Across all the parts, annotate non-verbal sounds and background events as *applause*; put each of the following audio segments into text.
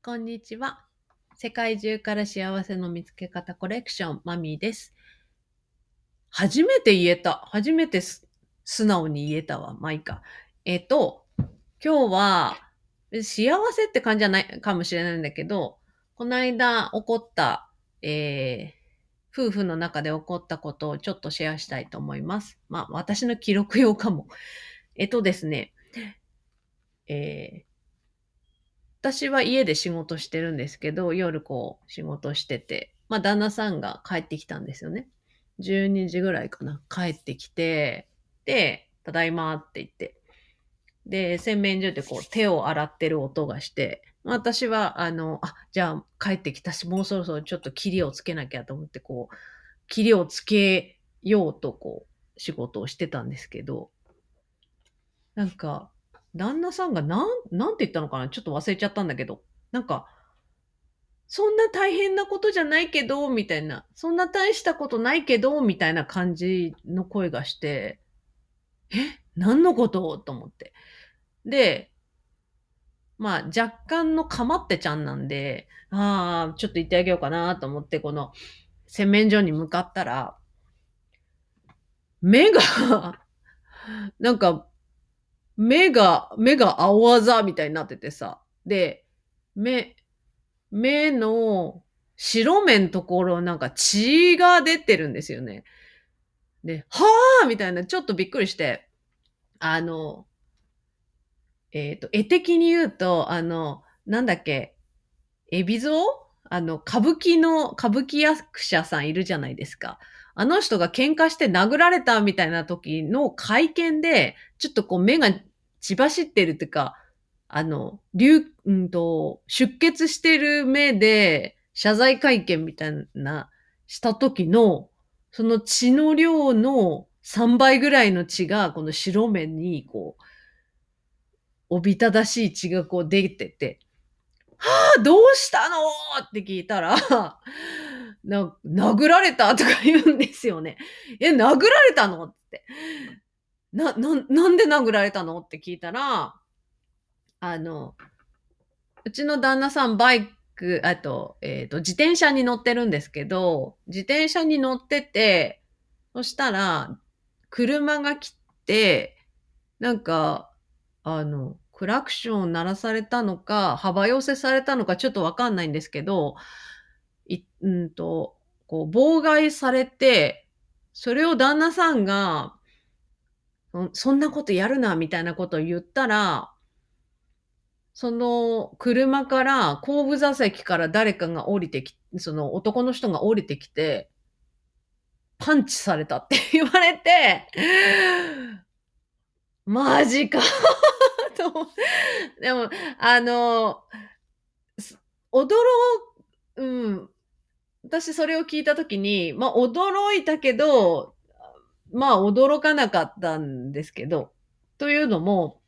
こんにちは。世界中から幸せの見つけ方コレクション、マミーです。初めて言えた。初めて素直に言えたわ。まあいいか。えっ、と、今日は、幸せって感じじゃないかもしれないんだけど、この間起こった、えー夫婦の中で起こったことをちょっとシェアしたいと思います。まあ、私の記録用かも。えっとですね、えー私は家で仕事してるんですけど、夜こう仕事してて、まあ旦那さんが帰ってきたんですよね。12時ぐらいかな。帰ってきて、で、ただいまって言って。で、洗面所でこう手を洗ってる音がして、私は、あの、あ、じゃあ帰ってきたし、もうそろそろちょっとキリをつけなきゃと思って、こう、キリをつけようとこう、仕事をしてたんですけど、なんか、旦那さんがなん、なんて言ったのかな？ちょっと忘れちゃったんだけど、なんか、そんな大変なことじゃないけど、みたいな、そんな大したことないけど、みたいな感じの声がして、え？何のこと？と思って。で、まあ若干のかまってちゃんなんで、ああ、ちょっと言ってあげようかなと思って、この洗面所に向かったら、目が、*laughs* なんか、目が、目が青あざみたいになっててさ。で、目、目の白目のところなんか血が出てるんですよね。で、はぁみたいな、ちょっとびっくりして、あの、えっ、と、絵的に言うと、あの、なんだっけ、海老蔵あの、歌舞伎の、歌舞伎役者さんいるじゃないですか。あの人が喧嘩して殴られたみたいな時の会見で、ちょっとこう目が血走ってるっていうか、あの、流、うんと、出血してる目で謝罪会見みたいな、した時の、その血の量の3倍ぐらいの血が、この白目に、こう、おびただしい血がこう出てて、はあ、どうしたの？って聞いたら、な、殴られたとか言うんですよね。え、殴られたの？って。な、な、なんで殴られたの？って聞いたら、あの、うちの旦那さんバイク、あと、えっ、と、自転車に乗ってるんですけど、自転車に乗ってて、そしたら、車が来て、なんか、あの、クラクション鳴らされたのか、幅寄せされたのかちょっとわかんないんですけど、い、うんと、こう、妨害されて、それを旦那さんが、そそんなことやるな、みたいなことを言ったら、その車から、後部座席から誰かが降りてき、その男の人が降りてきて、パンチされたって言われて、マジか *laughs* とでも、あの、驚、うん。私それを聞いたときに、まあ驚いたけど、まあ驚かなかったんですけど、というのも、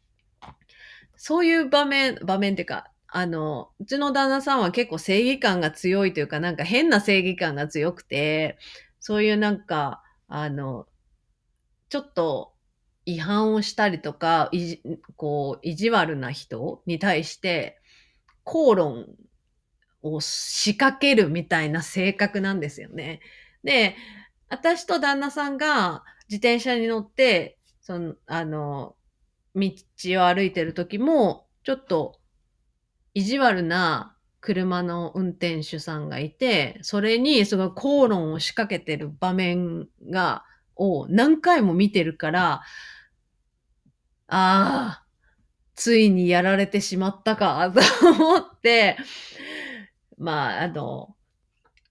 そういう場面、場面っていうか、あの、うちの旦那さんは結構正義感が強いというか、なんか変な正義感が強くて、そういうなんか、あの、ちょっと違反をしたりとか、いじ、こう、意地悪な人に対して、口論を仕掛けるみたいな性格なんですよね。で、私と旦那さんが自転車に乗って、その、あの、道を歩いてる時も、ちょっと意地悪な車の運転手さんがいて、それにすごい口論を仕掛けてる場面が、を何回も見てるから、ああ、ついにやられてしまったか、と思って、まあ、あの、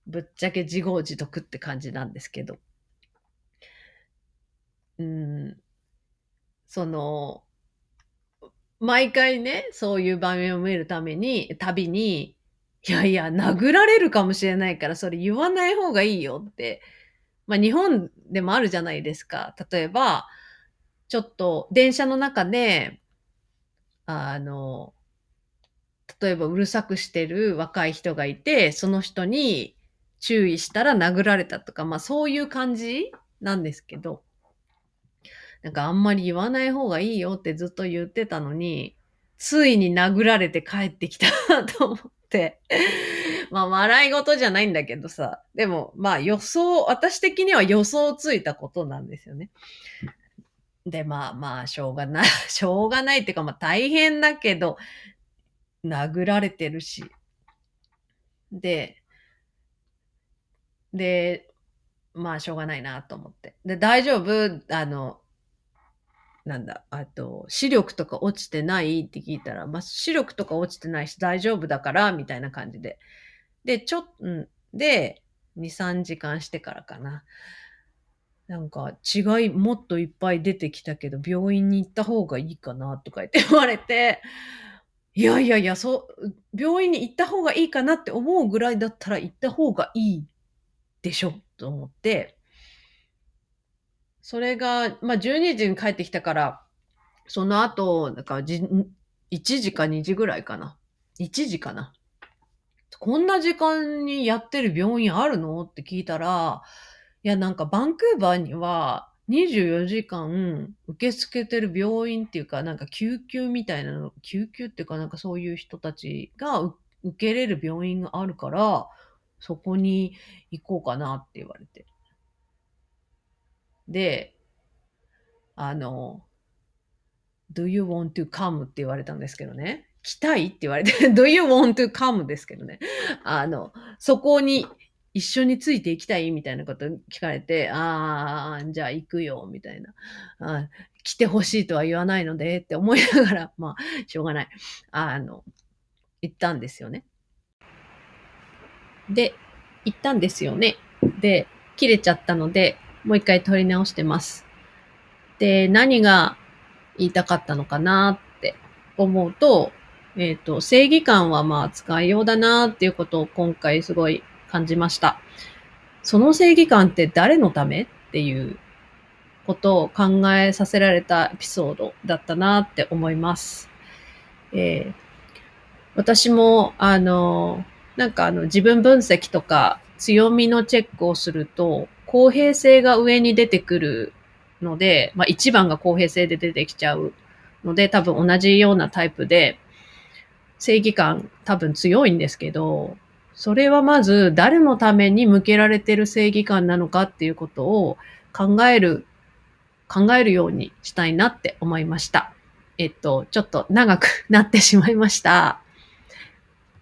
ぶっちゃけ自業自得って感じなんですけど。うん、その、毎回ね、そういう場面を見るために、たびに、いやいや、殴られるかもしれないから、それ言わない方がいいよって。まあ日本でもあるじゃないですか。例えば、ちょっと電車の中で、あの、例えばうるさくしてる若い人がいて、その人に注意したら殴られたとか、まあそういう感じなんですけど、なんかあんまり言わない方がいいよってずっと言ってたのに、ついに殴られて帰ってきたと思って。*laughs* まあ、笑い事じゃないんだけどさ。でも、まあ予想、私的には予想ついたことなんですよね。で、まあまあ、しょうがない。*laughs* しょうがないっていうか、まあ大変だけど、殴られてるし。で、で、まあしょうがないなと思って。で、大丈夫？あの、なんだ、あと、視力とか落ちてない？って聞いたら、まあ視力とか落ちてないし大丈夫だから、みたいな感じで。で、ちょっ、うん、で、2、3時間してからかな。なんか違いもっといっぱい出てきたけど、病院に行った方がいいかなとか言って言われて、いやいやいや、そう、病院に行った方がいいかなって思うぐらいだったら行った方がいいでしょ？と思って、それが、まあ、12時に帰ってきたから、その後、なんかじ、1時か2時ぐらいかな。1時かな。こんな時間にやってる病院あるの？って聞いたら、いや、なんかバンクーバーには24時間受け付けてる病院っていうか、なんか救急みたいなの、救急っていうかなんかそういう人たちが受けれる病院があるから、そこに行こうかなって言われて。で、あの、do you want to come? って言われたんですけどね。来たいって言われて、*laughs* do you want to come? ですけどね。あの、そこに一緒についていきたいみたいなこと聞かれて、ああ、じゃあ行くよ、みたいな。あ来てほしいとは言わないのでって思いながら、まあ、しょうがない。あの、行ったんですよね。で、行ったんですよね。で、切れちゃったので、もう一回撮り直してます。で、何が言いたかったのかなって思うと、えっ、ー、と、正義感はまあ使いようだなっていうことを今回すごい感じました。その正義感って誰のためっていうことを考えさせられたエピソードだったなって思います。えー、私も、あの、なんかあの自分分析とか強みのチェックをすると、公平性が上に出てくるので、まあ一番が公平性で出てきちゃうので、多分同じようなタイプで、正義感多分強いんですけど、それはまず誰のために向けられてる正義感なのかっていうことを考える、考えるようにしたいなって思いました。えっと、ちょっと長くなってしまいました。